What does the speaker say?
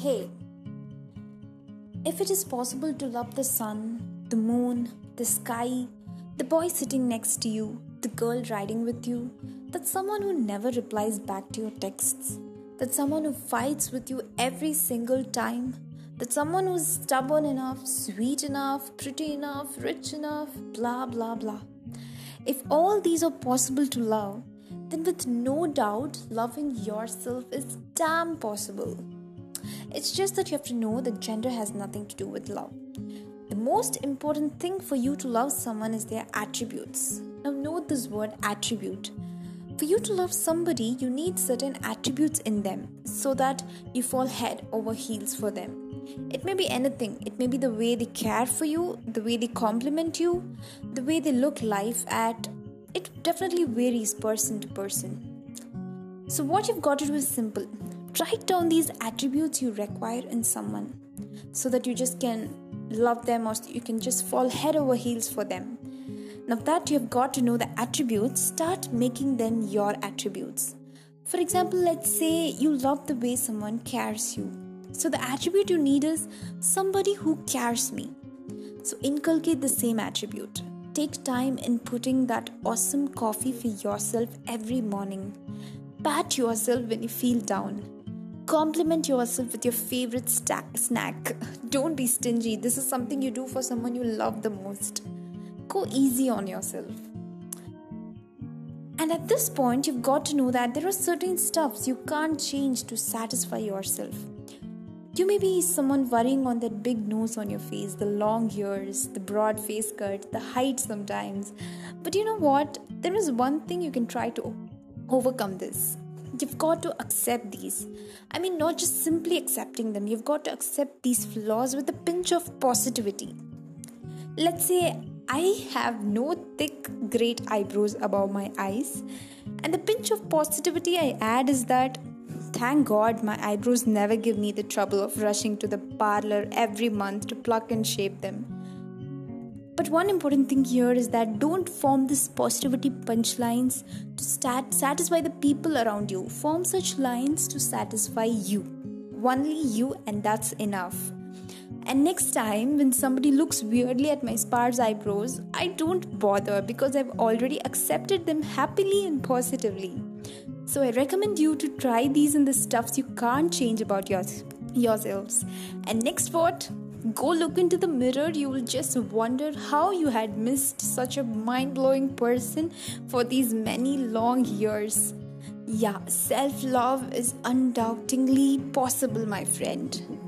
Hey, if it is possible to love the sun, the moon, the sky, the boy sitting next to you, the girl riding with you, that someone who never replies back to your texts, that someone who fights with you every single time, that someone who's stubborn enough, sweet enough, pretty enough, rich enough, blah blah blah. If all these are possible to love, then with no doubt, loving yourself is damn possible. It's just that you have to know that gender has nothing to do with love. The most important thing for you to love someone is their attributes. Now, note this word attribute. For you to love somebody, you need certain attributes in them so that you fall head over heels for them. It may be anything. It may be the way they care for you, the way they compliment you, the way they look life at. It definitely varies person to person. So, what you've got to do is simple write down these attributes you require in someone so that you just can love them or you can just fall head over heels for them. Now that you've got to know the attributes, start making them your attributes. For example, let's say you love the way someone cares you. So the attribute you need is somebody who cares me. So inculcate the same attribute. Take time in putting that awesome coffee for yourself every morning. Pat yourself when you feel down. Compliment yourself with your favorite snack. Don't be stingy. This is something you do for someone you love the most. Go easy on yourself. And at this point, you've got to know that there are certain stuffs you can't change to satisfy yourself. You may be someone worrying on that big nose on your face, the long ears, the broad face cut, the height sometimes. But you know what? There is one thing you can try to overcome this. You've got to accept these. I mean, not just simply accepting them, you've got to accept these flaws with a pinch of positivity. Let's say I have no thick, great eyebrows above my eyes, and the pinch of positivity I add is that Thank God my eyebrows never give me the trouble of rushing to the parlor every month to pluck and shape them. But one important thing here is that don't form these positivity punchlines to stat- satisfy the people around you. Form such lines to satisfy you. Only you, and that's enough. And next time, when somebody looks weirdly at my sparse eyebrows, I don't bother because I've already accepted them happily and positively. So I recommend you to try these in the stuffs you can't change about yours, yourselves. And next what? Go look into the mirror, you will just wonder how you had missed such a mind blowing person for these many long years. Yeah, self love is undoubtedly possible, my friend.